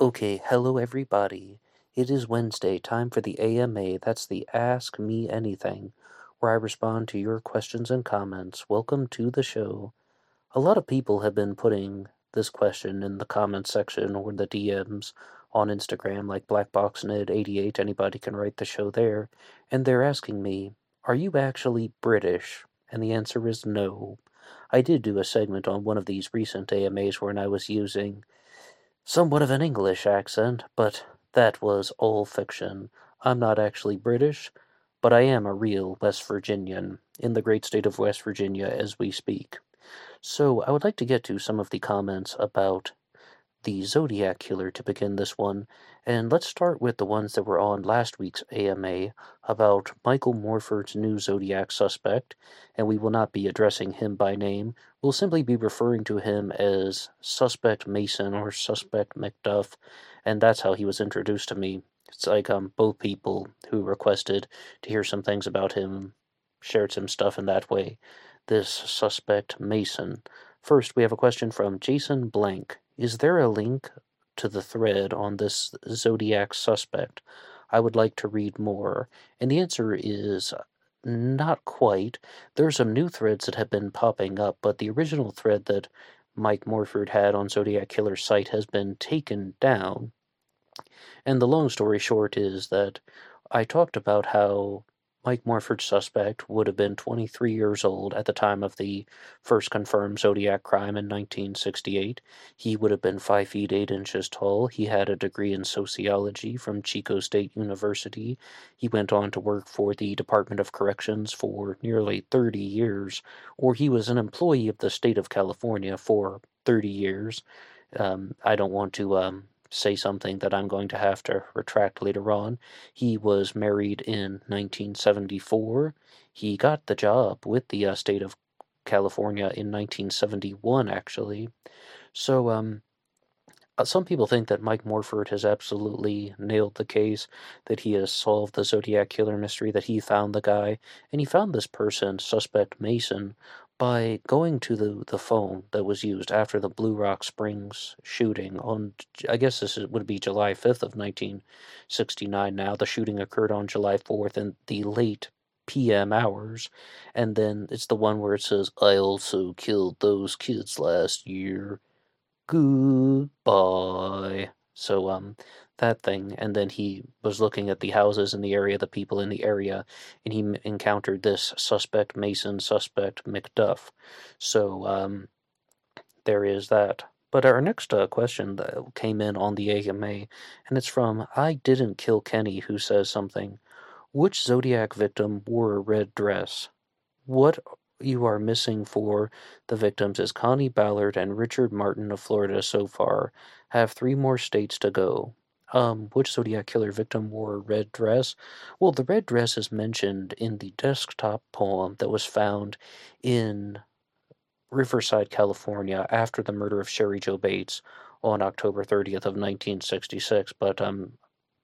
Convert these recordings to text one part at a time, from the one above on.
Okay, hello everybody. It is Wednesday, time for the AMA. That's the Ask Me Anything, where I respond to your questions and comments. Welcome to the show. A lot of people have been putting this question in the comments section or the DMs on Instagram, like BlackBoxNed88. Anybody can write the show there. And they're asking me, Are you actually British? And the answer is no. I did do a segment on one of these recent AMAs where I was using somewhat of an English accent, but that was all fiction. I'm not actually British, but I am a real West Virginian in the great state of West Virginia as we speak. So I would like to get to some of the comments about the Zodiac Killer to begin this one, and let's start with the ones that were on last week's AMA about Michael Morford's new Zodiac suspect, and we will not be addressing him by name. We'll simply be referring to him as Suspect Mason or Suspect McDuff, and that's how he was introduced to me. It's like um, both people who requested to hear some things about him shared some stuff in that way. This Suspect Mason. First, we have a question from Jason Blank. Is there a link to the thread on this Zodiac suspect? I would like to read more. And the answer is uh, not quite. There are some new threads that have been popping up, but the original thread that Mike Morford had on Zodiac Killer's site has been taken down. And the long story short is that I talked about how Mike Morford's suspect would have been 23 years old at the time of the first confirmed Zodiac crime in 1968. He would have been 5 feet 8 inches tall. He had a degree in sociology from Chico State University. He went on to work for the Department of Corrections for nearly 30 years, or he was an employee of the state of California for 30 years. Um, I don't want to um, say something that I'm going to have to retract later on. He was married in 1974. He got the job with the uh, state of California in 1971, actually. So, um, uh, some people think that Mike Morford has absolutely nailed the case, that he has solved the Zodiac killer mystery, that he found the guy, and he found this person, suspect Mason, by going to the, the phone that was used after the Blue Rock Springs shooting on, I guess this would be July 5th of 1969 now. The shooting occurred on July 4th in the late PM hours. And then it's the one where it says, I also killed those kids last year. Goodbye. So, um, that thing, and then he was looking at the houses in the area, the people in the area, and he encountered this suspect Mason, suspect McDuff. So um, there is that. But our next uh, question that came in on the AMA, and it's from I Didn't Kill Kenny, who says something. Which Zodiac victim wore a red dress? What you are missing for the victims is Connie Ballard and Richard Martin of Florida so far. Have three more states to go. Um, which Zodiac killer victim wore a red dress? Well, the red dress is mentioned in the desktop poem that was found in Riverside, California, after the murder of Sherry Jo Bates on October 30th of 1966. But um,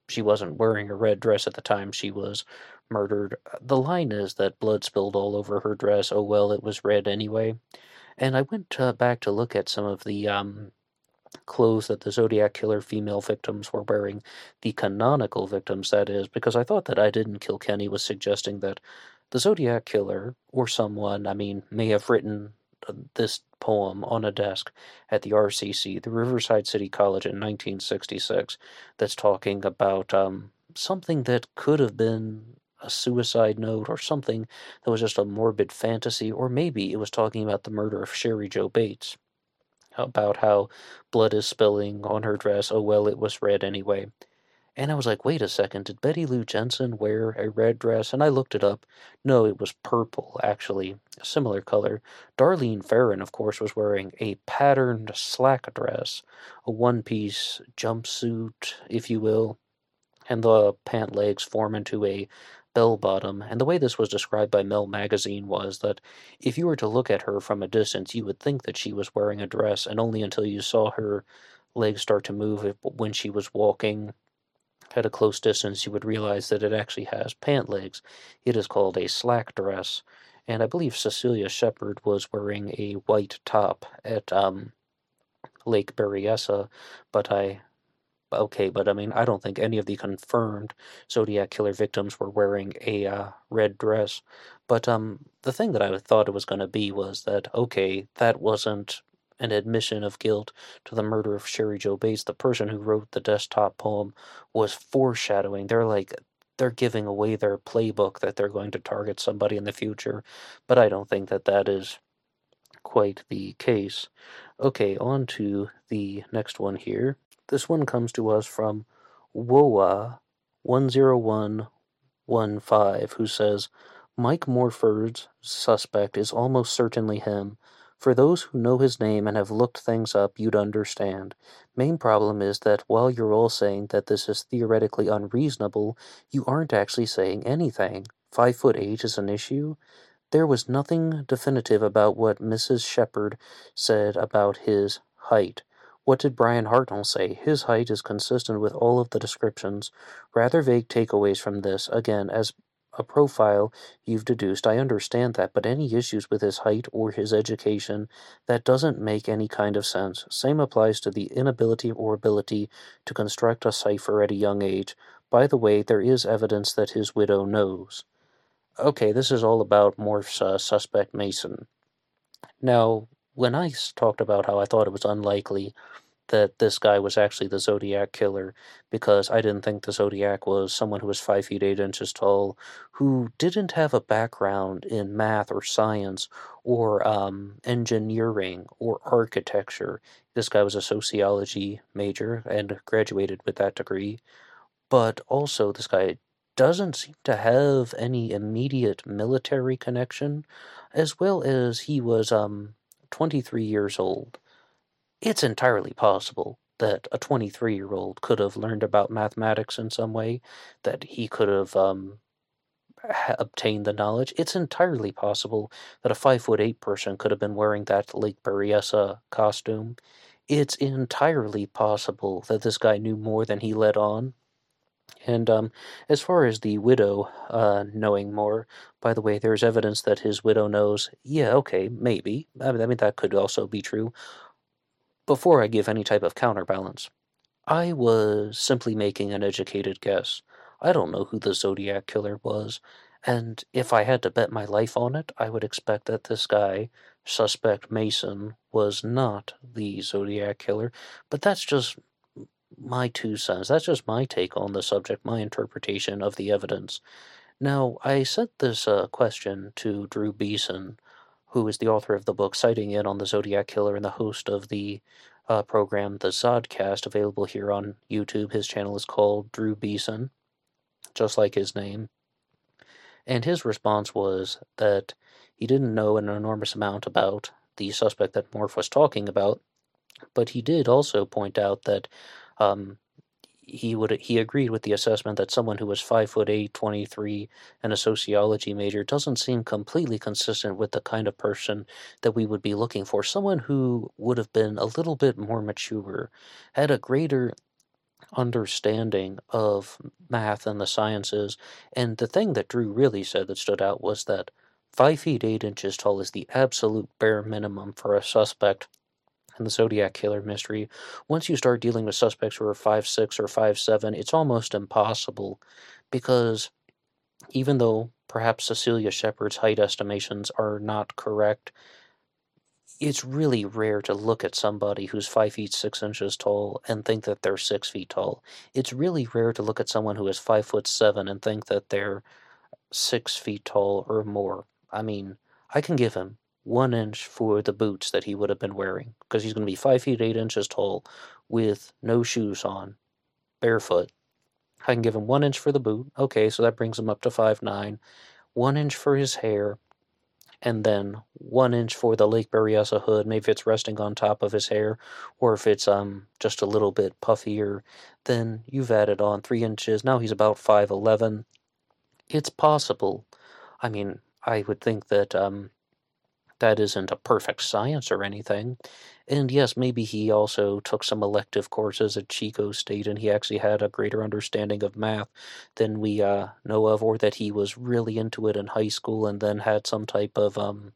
she wasn't wearing a red dress at the time she was murdered. The line is that blood spilled all over her dress. Oh well, it was red anyway. And I went uh, back to look at some of the um, clothes that the Zodiac Killer female victims were wearing, the canonical victims, that is, because I thought that I Didn't Kill Kenny was suggesting that the Zodiac Killer, or someone, I mean, may have written uh, this poem on a desk at the RCC, the Riverside City College in 1966, that's talking about um, something that could have been a suicide note or something that was just a morbid fantasy, or maybe it was talking about the murder of Sherry Jo Bates about how blood is spilling on her dress. Oh, well, it was red anyway. And I was like, wait a second, did Betty Lou Jensen wear a red dress? And I looked it up. No, it was purple, actually, a similar color. Darlene Ferrin, of course, was wearing a patterned slack dress, a one piece jumpsuit, if you will, and the pant legs form into a bell bottom, and the way this was described by Mel Magazine was that if you were to look at her from a distance, you would think that she was wearing a dress, and only until you saw her legs start to move when she was walking at a close distance, you would realize that it actually has pant legs. It is called a slack dress, and I believe Cecilia Shepard was wearing a white top at um, Lake Berryessa, but I okay, but I mean, I don't think any of the confirmed Zodiac killer victims were wearing a uh, red dress. But um, the thing that I thought it was going to be was that okay, that wasn't an admission of guilt to the murder of Sherry Jo Bates. The person who wrote the desktop poem was foreshadowing. They're like they're giving away their playbook that they're going to target somebody in the future, but I don't think that that is quite the case. Okay, on to the next one here. This one comes to us from Woa10115, who says, Mike Morford's suspect is almost certainly him. For those who know his name and have looked things up, you'd understand. Main problem is that while you're all saying that this is theoretically unreasonable, you aren't actually saying anything. Five foot eight is an issue? There was nothing definitive about what Mrs. Shepard said about his height. What did Bryan Hartnell say? His height is consistent with all of the descriptions. Rather vague takeaways from this. Again, as a profile you've deduced, I understand that, but any issues with his height or his education, that doesn't make any kind of sense. Same applies to the inability or ability to construct a cipher at a young age. By the way, there is evidence that his widow knows. Okay, this is all about Morph's uh, suspect Mason. Now, when I talked about how I thought it was unlikely that this guy was actually the Zodiac killer because I didn't think the Zodiac was someone who was five feet eight inches tall, who didn't have a background in math or science or um, engineering or architecture. This guy was a sociology major and graduated with that degree. But also, this guy doesn't seem to have any immediate military connection, as well as he was um, 23 years old it's entirely possible that a 23 year old could have learned about mathematics in some way, that he could have um, the knowledge. It's entirely possible that a 5 foot 8 person could have been wearing that Lake Berryessa costume. It's entirely possible that this guy knew more than he let on. And um, as far as the widow uh, knowing more, by the way, there's evidence that his widow knows. Yeah, okay, maybe. I mean, I mean that could also be true before I give any type of counterbalance. I was simply making an educated guess. I don't know who the Zodiac Killer was, and if I had to bet my life on it, I would expect that this guy, suspect Mason, was not the Zodiac Killer, but that's just my two cents. That's just my take on the subject, my interpretation of the evidence. Now, I sent this uh, question to Drew Beeson, who is the author of the book, Sighting In on the Zodiac Killer and the host of the uh, program, the Zodcast, available here on YouTube. His channel is called Drew Beeson, just like his name. And his response was that he didn't know an enormous amount about the suspect that Morph was talking about, but he did also point out that um, he would he agreed with the assessment that someone who was five foot eight, 23, and a sociology major doesn't seem completely consistent with the kind of person that we would be looking for. Someone who would have been a little bit more mature, had a greater understanding of math and the sciences. And the thing that Drew really said that stood out was that five feet eight inches tall is the absolute bare minimum for a suspect and the Zodiac Killer mystery, once you start dealing with suspects who are five six or five seven, it's almost impossible because even though perhaps Cecilia Shepard's height estimations are not correct, it's really rare to look at somebody who's five feet six inches tall and think that they're six feet tall. It's really rare to look at someone who is five foot seven and think that they're six feet tall or more. I mean, I can give him one inch for the boots that he would have been wearing because he's going to be five feet eight inches tall with no shoes on, barefoot. I can give him one inch for the boot. Okay, so that brings him up to five nine. One inch for his hair, and then one inch for the Lake Berryessa hood. Maybe it's resting on top of his hair, or if it's um just a little bit puffier, then you've added on three inches. Now he's about five eleven. It's possible. I mean, I would think that um that isn't a perfect science or anything. And yes, maybe he also took some elective courses at Chico State and he actually had a greater understanding of math than we uh, know of, or that he was really into it in high school and then had some type of um,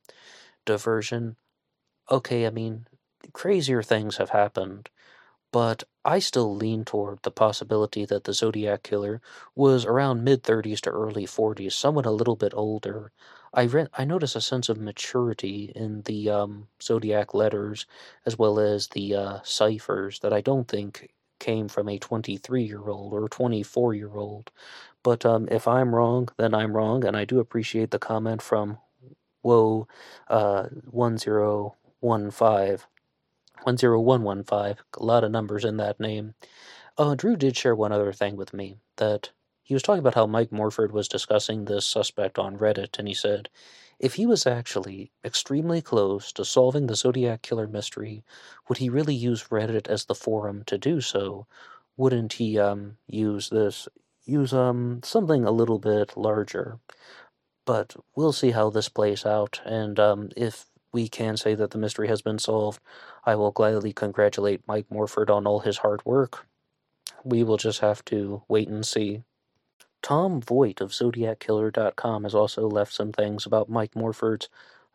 diversion. Okay, I mean, crazier things have happened, but I still lean toward the possibility that the Zodiac killer was around mid 30s to early 40s, someone a little bit older. I read, I notice a sense of maturity in the um, Zodiac letters as well as the uh, ciphers that I don't think came from a 23 year old or 24 year old. But um, if I'm wrong, then I'm wrong, and I do appreciate the comment from Whoa uh, 1015. 10115. A lot of numbers in that name. Uh, Drew did share one other thing with me that he was talking about how Mike Morford was discussing this suspect on Reddit, and he said, if he was actually extremely close to solving the Zodiac Killer mystery, would he really use Reddit as the forum to do so? Wouldn't he um, use this use um something a little bit larger? But we'll see how this plays out, and um, if we can say that the mystery has been solved, I will gladly congratulate Mike Morford on all his hard work. We will just have to wait and see. Tom Voigt of ZodiacKiller.com has also left some things about Mike Morford's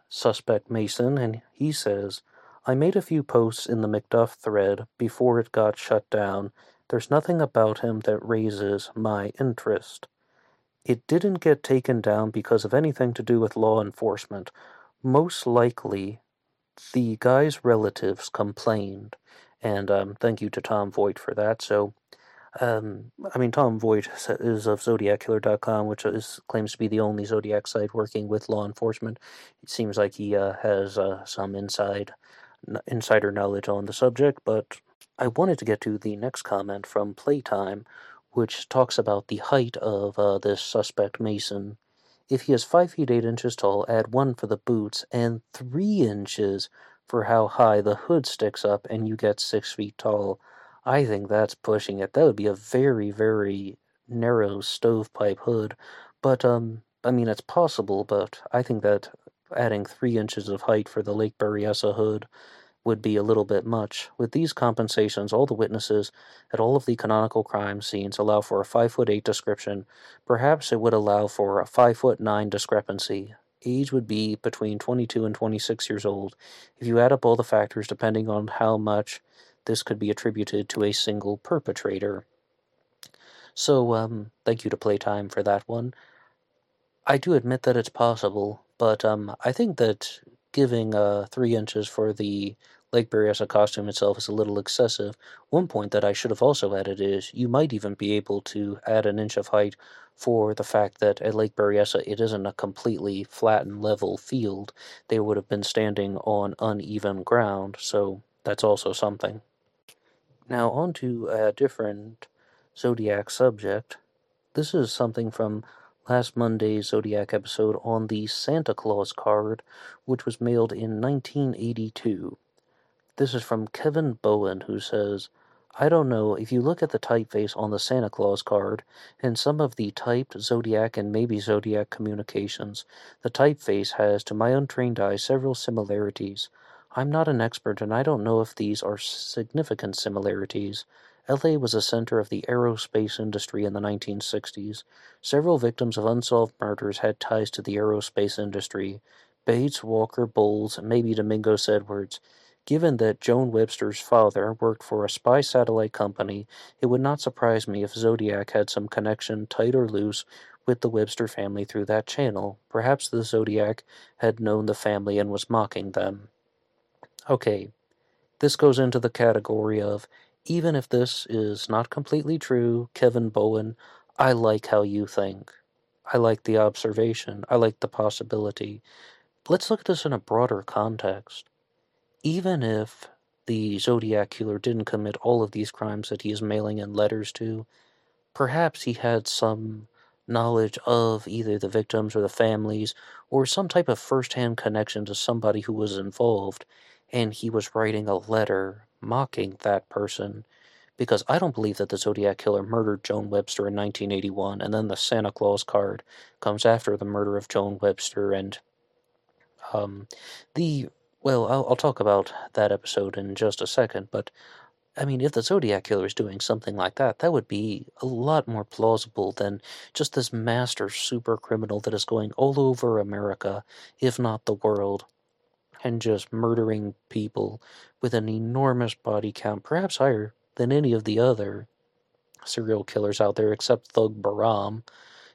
suspect Mason, and he says, I made a few posts in the McDuff thread before it got shut down. There's nothing about him that raises my interest. It didn't get taken down because of anything to do with law enforcement. Most likely, the guy's relatives complained, and um, thank you to Tom Voigt for that. So, um, I mean, Tom Voigt is of ZodiacKiller.com, which is claims to be the only Zodiac site working with law enforcement. It seems like he uh, has uh, some inside insider knowledge on the subject, but I wanted to get to the next comment from Playtime, which talks about the height of uh, this suspect Mason. If he is 5 feet 8 inches tall, add 1 for the boots and 3 inches for how high the hood sticks up, and you get 6 feet tall. I think that's pushing it. That would be a very, very narrow stovepipe hood. But, um, I mean, it's possible, but I think that adding 3 inches of height for the Lake Berryessa hood would be a little bit much. With these compensations, all the witnesses at all of the canonical crime scenes allow for a 5 foot 8 description. Perhaps it would allow for a 5 foot 9 discrepancy. Age would be between 22 and 26 years old. If you add up all the factors depending on how much this could be attributed to a single perpetrator. So, um, thank you to Playtime for that one. I do admit that it's possible, but um, I think that giving uh, three inches for the Lake Berryessa costume itself is a little excessive. One point that I should have also added is you might even be able to add an inch of height for the fact that at Lake Berryessa it isn't a completely flat and level field. They would have been standing on uneven ground, so that's also something. Now, on to a different zodiac subject. This is something from last Monday's Zodiac episode on the Santa Claus card, which was mailed in 1982. This is from Kevin Bowen, who says, I don't know if you look at the typeface on the Santa Claus card and some of the typed Zodiac and maybe Zodiac communications, the typeface has, to my untrained eye, several similarities. I'm not an expert and I don't know if these are significant similarities. LA was a center of the aerospace industry in the 1960s. Several victims of unsolved murders had ties to the aerospace industry. Bates, Walker, Bowles, maybe Domingos Edwards. Given that Joan Webster's father worked for a spy satellite company, it would not surprise me if Zodiac had some connection, tight or loose, with the Webster family through that channel. Perhaps the Zodiac had known the family and was mocking them. Okay, this goes into the category of even if this is not completely true, Kevin Bowen, I like how you think. I like the observation. I like the possibility. Let's look at this in a broader context even if the Zodiac Killer didn't commit all of these crimes that he is mailing in letters to, perhaps he had some knowledge of either the victims or the families, or some type of first hand connection to somebody who was involved, and he was writing a letter mocking that person. Because I don't believe that the Zodiac Killer murdered Joan Webster in 1981, and then the Santa Claus card comes after the murder of Joan Webster, and um, the well, I'll, I'll talk about that episode in just a second, but I mean, if the Zodiac Killer is doing something like that, that would be a lot more plausible than just this master super criminal that is going all over America, if not the world, and just murdering people with an enormous body count, perhaps higher than any of the other serial killers out there, except Thug Behram,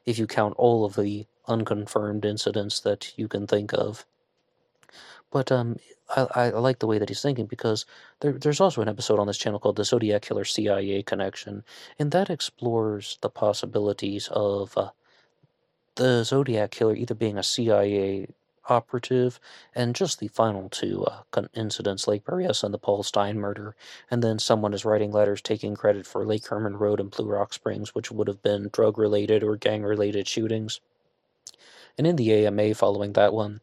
if you count all of the unconfirmed incidents that you can think of. But um, I, I like the way that he's thinking because there, there's also an episode on this channel called the Zodiac Killer CIA Connection, and that explores the possibilities of uh, the Zodiac Killer either being a CIA operative and just the final two uh, incidents, Lake Berryessa and the Paul Stine murder, and then someone is writing letters taking credit for Lake Herman Road and Blue Rock Springs, which would have been drug related or gang related shootings. And in the AMA following that one,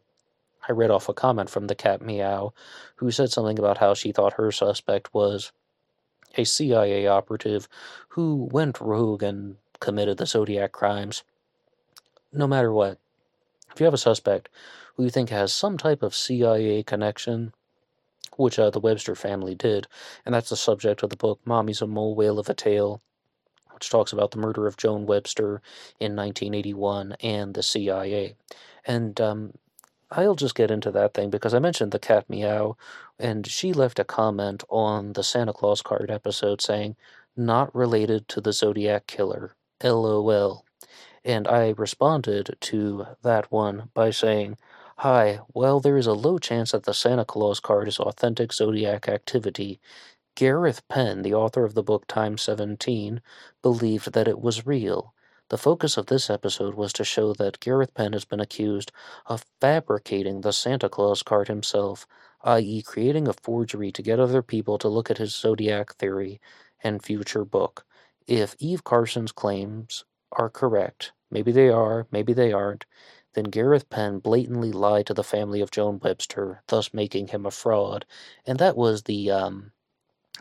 I read off a comment from the cat Meow, who said something about how she thought her suspect was a CIA operative who went rogue and committed the Zodiac crimes. No matter what, if you have a suspect who you think has some type of CIA connection, which uh, the Webster family did, and that's the subject of the book Mommy's a Mole Whale of a Tale, which talks about the murder of Joan Webster in 1981 and the CIA. And um, I'll just get into that thing because I mentioned the cat meow, and she left a comment on the Santa Claus card episode saying, not related to the Zodiac Killer. LOL. And I responded to that one by saying, Hi, well, there is a low chance that the Santa Claus card is authentic Zodiac activity. Gareth Penn, the author of the book Times 17, believed that it was real. The focus of this episode was to show that Gareth Penn has been accused of fabricating the Santa Claus card himself, i.e., creating a forgery to get other people to look at his zodiac theory and future book. If Eve Carson's claims are correct, maybe they are, maybe they aren't, then Gareth Penn blatantly lied to the family of Joan Webster, thus making him a fraud. And that was the um,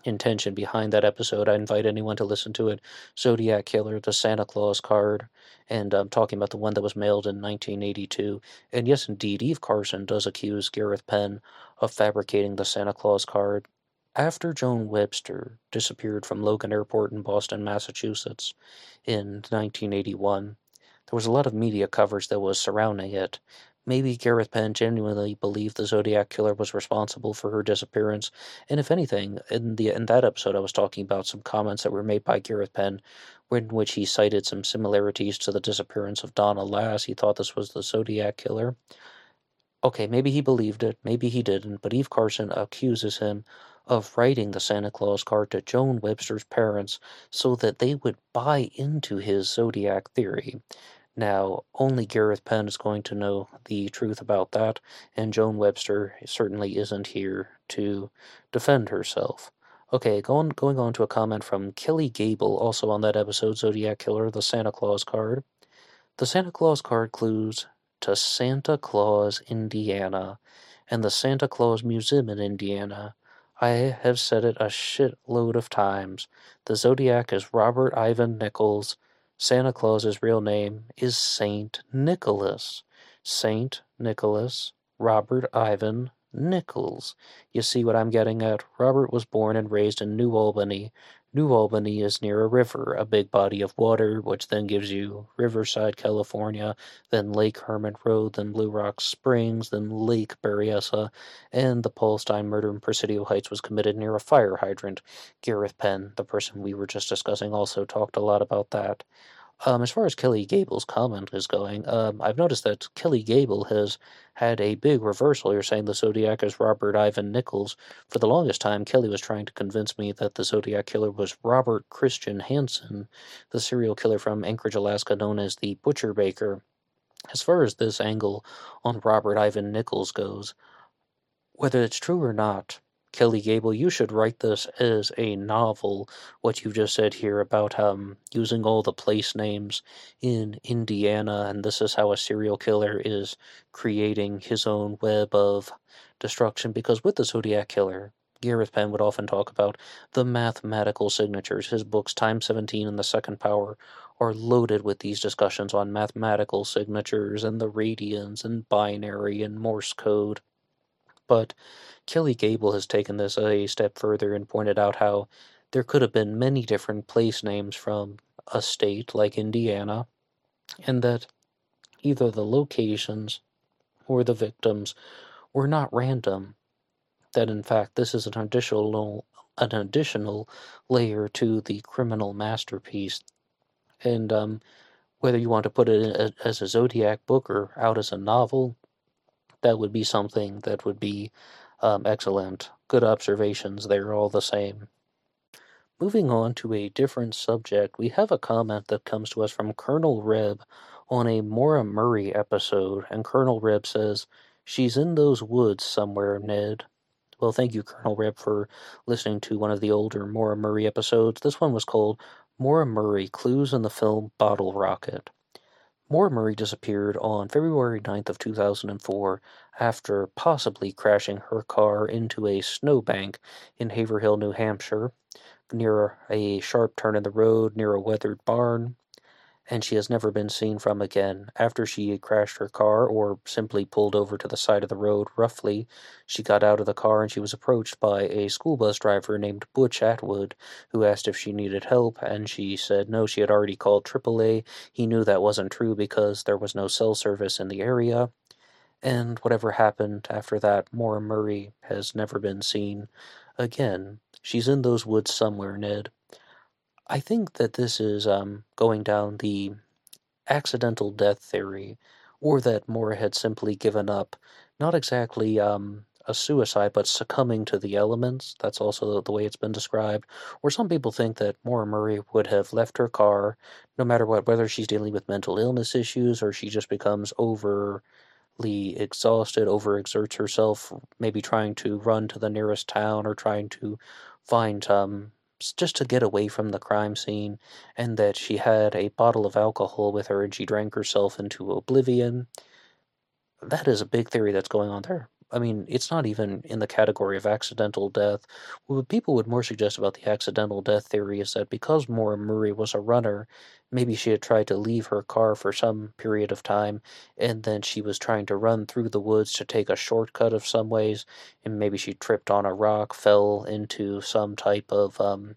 intention behind that episode. I invite anyone to listen to it. Zodiac Killer, the Santa Claus card, and I'm um, talking about the one that was mailed in 1982. And yes, indeed, Eve Carson does accuse Gareth Penn of fabricating the Santa Claus card. After Joan Webster disappeared from Logan Airport in Boston, Massachusetts in 1981, there was a lot of media coverage that was surrounding it, Maybe Gareth Penn genuinely believed the Zodiac Killer was responsible for her disappearance, and if anything, in the in that episode I was talking about some comments that were made by Gareth Penn in which he cited some similarities to the disappearance of Donna Lass. He thought this was the Zodiac Killer. Okay, maybe he believed it, maybe he didn't, but Eve Carson accuses him of writing the Santa Claus card to Joan Webster's parents so that they would buy into his zodiac theory. Now, only Gareth Penn is going to know the truth about that, and Joan Webster certainly isn't here to defend herself. Okay, going, going on to a comment from Kelly Gable, also on that episode, Zodiac Killer, the Santa Claus card. The Santa Claus card clues to Santa Claus, Indiana, and the Santa Claus Museum in Indiana. I have said it a shitload of times. The Zodiac is Robert Ivan Nichols, Santa Claus's real name is Saint Nicholas. Saint Nicholas Robert Ivan Nichols. You see what I'm getting at? Robert was born and raised in New Albany, New Albany is near a river, a big body of water, which then gives you Riverside, California, then Lake Herman Road, then Blue Rock Springs, then Lake Berryessa, and the Paul Stine murder in Presidio Heights was committed near a fire hydrant. Gareth Penn, the person we were just discussing, also talked a lot about that. Um, as far as Kelly Gable's comment is going, um, I've noticed that Kelly Gable has had a big reversal. You're saying the Zodiac is Robert Ivan Nichols. For the longest time, Kelly was trying to convince me that the Zodiac killer was Robert Christian Hansen, the serial killer from Anchorage, Alaska, known as the Butcher Baker. As far as this angle on Robert Ivan Nichols goes, whether it's true or not, Kelly Gable, you should write this as a novel. What you've just said here about um, using all the place names in Indiana, and this is how a serial killer is creating his own web of destruction. Because with the Zodiac Killer, Gareth Penn would often talk about the mathematical signatures. His books, Times 17 and The Second Power, are loaded with these discussions on mathematical signatures and the radians and binary and Morse code. But Kelly Gable has taken this a step further and pointed out how there could have been many different place names from a state like Indiana, and that either the locations or the victims were not random. That in fact this is an additional an additional layer to the criminal masterpiece. And um, whether you want to put it as a Zodiac book or out as a novel, that would be something that would be um, excellent. Good observations there, all the same. Moving on to a different subject, we have a comment that comes to us from Colonel Reb on a Maura Murray episode, and Colonel Reb says, She's in those woods somewhere, Ned. Well, thank you, Colonel Reb, for listening to one of the older Maura Murray episodes. This one was called Maura Murray Clues in the Film Bottle Rocket. Maura Murray disappeared on February 9th of 2004 after possibly crashing her car into a snowbank in Haverhill, New Hampshire near a sharp turn in the road near a weathered barn, and she has never been seen from again. After she had crashed her car, or simply pulled over to the side of the road roughly, she got out of the car and she was approached by a school bus driver named Butch Atwood, who asked if she needed help, and she said no, she had already called AAA. He knew that wasn't true because there was no cell service in the area. And whatever happened after that, Maura Murray has never been seen again. She's in those woods somewhere, Ned. I think that this is um, going down the accidental death theory, or that Maura had simply given up, not exactly um, a suicide, but succumbing to the elements. That's also the way it's been described. Or some people think that Maura Murray would have left her car, no matter what, whether she's dealing with mental illness issues or she just becomes overly exhausted, overexerts herself, maybe trying to run to the nearest town or trying to find um, just to get away from the crime scene, and that she had a bottle of alcohol with her and she drank herself into oblivion. That is a big theory that's going on there. I mean, it's not even in the category of accidental death. What people would more suggest about the accidental death theory is that because Maura Murray was a runner, maybe she had tried to leave her car for some period of time, and then she was trying to run through the woods to take a shortcut of some ways, and maybe she tripped on a rock, fell into some type of um,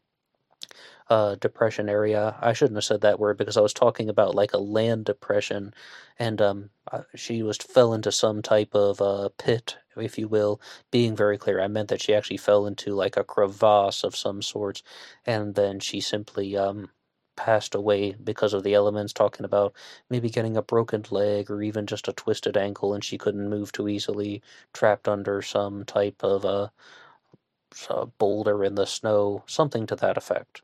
uh, depression area. I shouldn't have said that word because I was talking about like a land depression, and um, she was fell into some type of uh, pit, if you will. Being very clear, I meant that she actually fell into like a crevasse of some sorts, and then she simply um, passed away because of the elements. Talking about maybe getting a broken leg or even just a twisted ankle, and she couldn't move too easily, trapped under some type of a uh, boulder in the snow, something to that effect.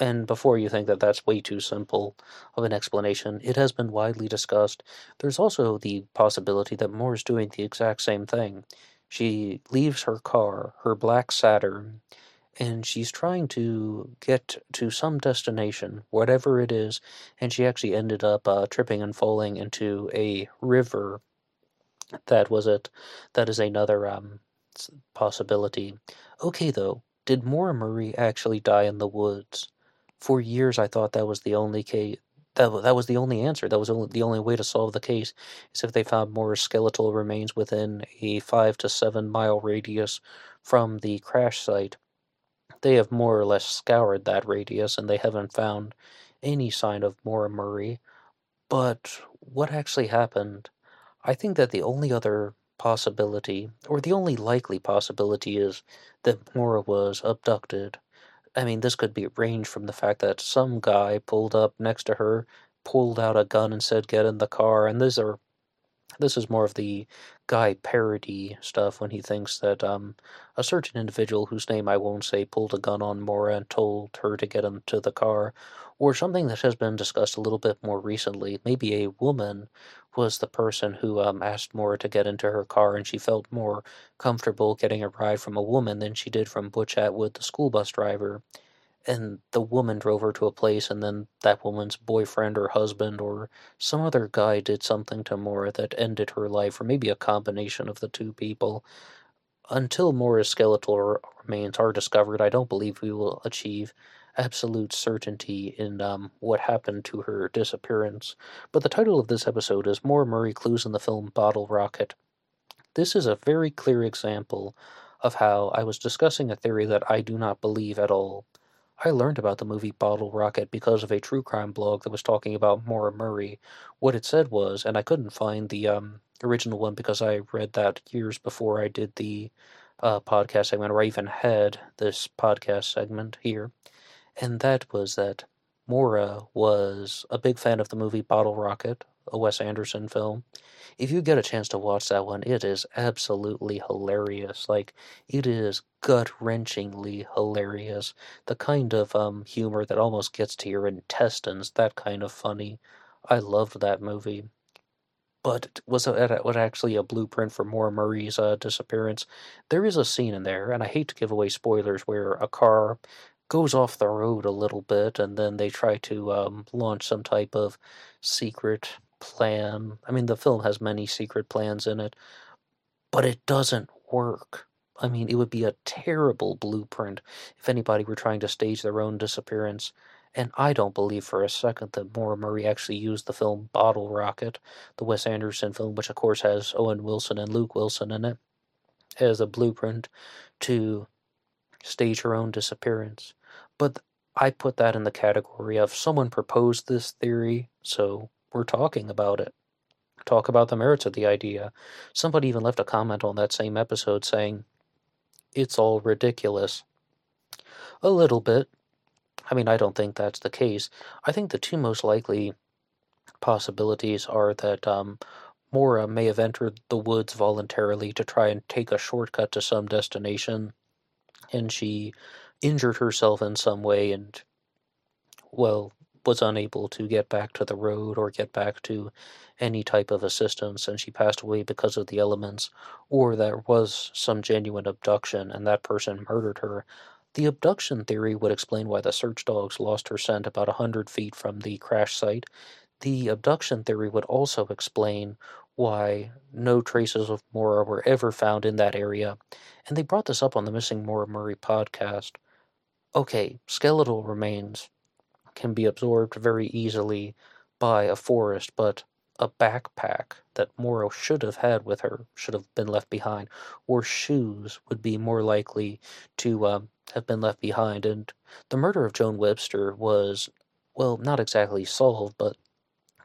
And before you think that that's way too simple of an explanation, it has been widely discussed. There's also the possibility that Maura is doing the exact same thing. She leaves her car, her black Saturn, and she's trying to get to some destination, whatever it is, and she actually ended up uh, tripping and falling into a river. That was it. That is another um, possibility. Okay, though, did Maura Murray actually die in the woods? For years I thought that was the only case. That, that was the only answer. That was only, the only way to solve the case is if they found more skeletal remains within a five to seven mile radius from the crash site. They have more or less scoured that radius and they haven't found any sign of Maura Murray. But what actually happened? I think that the only other possibility, or the only likely possibility, is that Maura was abducted I mean, this could be range from the fact that some guy pulled up next to her, pulled out a gun and said, "Get in the car." And these are this is more of the guy parody stuff when he thinks that um, a certain individual whose name I won't say pulled a gun on Maura and told her to get into the car, or something that has been discussed a little bit more recently. Maybe a woman was the person who um, asked Maura to get into her car, and she felt more comfortable getting a ride from a woman than she did from Butch Atwood, the school bus driver. And the woman drove her to a place, and then that woman's boyfriend or husband or some other guy did something to Maura that ended her life, or maybe a combination of the two people. Until Maura's skeletal remains are discovered, I don't believe we will achieve absolute certainty in um, what happened to her disappearance, but the title of this episode is Maura Murray Clues in the Film Bottle Rocket. This is a very clear example of how I was discussing a theory that I do not believe at all. I learned about the movie Bottle Rocket because of a true crime blog that was talking about Maura Murray. What it said was, and I couldn't find the um, original one because I read that years before I did the uh, podcast segment, or I even had this podcast segment here, and that was that Maura was a big fan of the movie Bottle Rocket, a Wes Anderson film. If you get a chance to watch that one, it is absolutely hilarious. Like, it is gut wrenchingly hilarious. The kind of um, humor that almost gets to your intestines, that kind of funny. I loved that movie. But was it was actually a blueprint for Maura Murray's uh, disappearance? There is a scene in there, and I hate to give away spoilers, where a car goes off the road a little bit, and then they try to um, launch some type of secret plan. I mean, the film has many secret plans in it, but it doesn't work. I mean, it would be a terrible blueprint if anybody were trying to stage their own disappearance. And I don't believe for a second that Maura Murray actually used the film Bottle Rocket, the Wes Anderson film, which of course has Owen Wilson and Luke Wilson in it, as a blueprint to stage her own disappearance. But I put that in the category of someone proposed this theory, so we're talking about it. Talk about the merits of the idea. Somebody even left a comment on that same episode saying, it's all ridiculous. A little bit. I mean, I don't think that's the case. I think the two most likely possibilities are that um, Maura may have entered the woods voluntarily to try and take a shortcut to some destination, and she injured herself in some way and, well, was unable to get back to the road or get back to any type of assistance and she passed away because of the elements, or there was some genuine abduction and that person murdered her. The abduction theory would explain why the search dogs lost her scent about a hundred feet from the crash site. The abduction theory would also explain why no traces of Maura were ever found in that area, and they brought this up on the Missing Maura Murray podcast. Okay, skeletal remains can be absorbed very easily by a forest, but a backpack that Maura should have had with her should have been left behind, or shoes would be more likely to um, have been left behind. And the murder of Joan Webster was, well, not exactly solved, but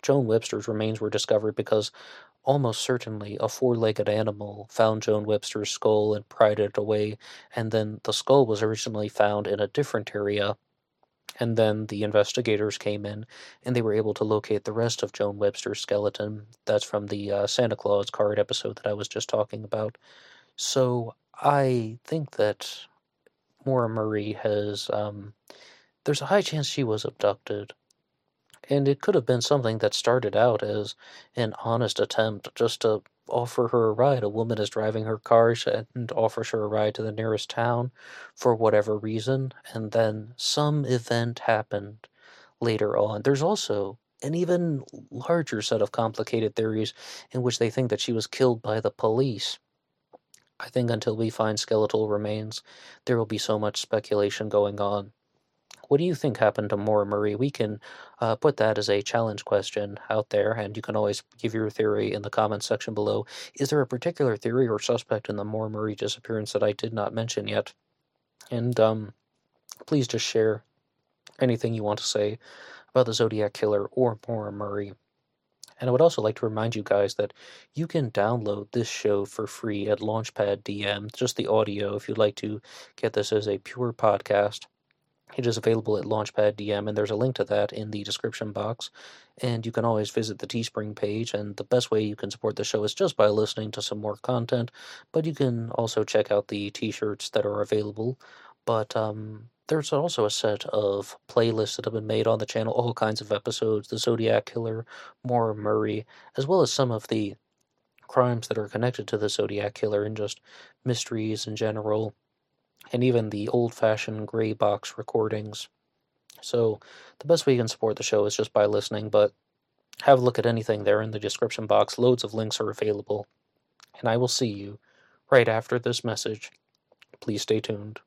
Joan Webster's remains were discovered because almost certainly a four legged animal found Joan Webster's skull and pried it away, and then the skull was originally found in a different area. And then the investigators came in and they were able to locate the rest of Joan Webster's skeleton. That's from the uh, Santa Claus card episode that I was just talking about. So I think that Maura Murray has. Um, there's a high chance she was abducted and it could have been something that started out as an honest attempt just to offer her a ride. A woman is driving her car and offers her a ride to the nearest town for whatever reason, and then some event happened later on. There's also an even larger set of complicated theories in which they think that she was killed by the police. I think until we find skeletal remains, there will be so much speculation going on. What do you think happened to Maura Murray? We can uh, put that as a challenge question out there, and you can always give your theory in the comments section below. Is there a particular theory or suspect in the Maura Murray disappearance that I did not mention yet? And um, please just share anything you want to say about the Zodiac Killer or Maura Murray. And I would also like to remind you guys that you can download this show for free at Launchpad DM, just the audio, if you'd like to get this as a pure podcast. It is available at Launchpad DM, and there's a link to that in the description box. And you can always visit the Teespring page, and the best way you can support the show is just by listening to some more content. But you can also check out the t shirts that are available. But um, there's also a set of playlists that have been made on the channel, all kinds of episodes The Zodiac Killer, Maura Murray, as well as some of the crimes that are connected to the Zodiac Killer and just mysteries in general and even the old fashioned gray box recordings. So, the best way you can support the show is just by listening, but have a look at anything there in the description box. Loads of links are available. And I will see you right after this message. Please stay tuned.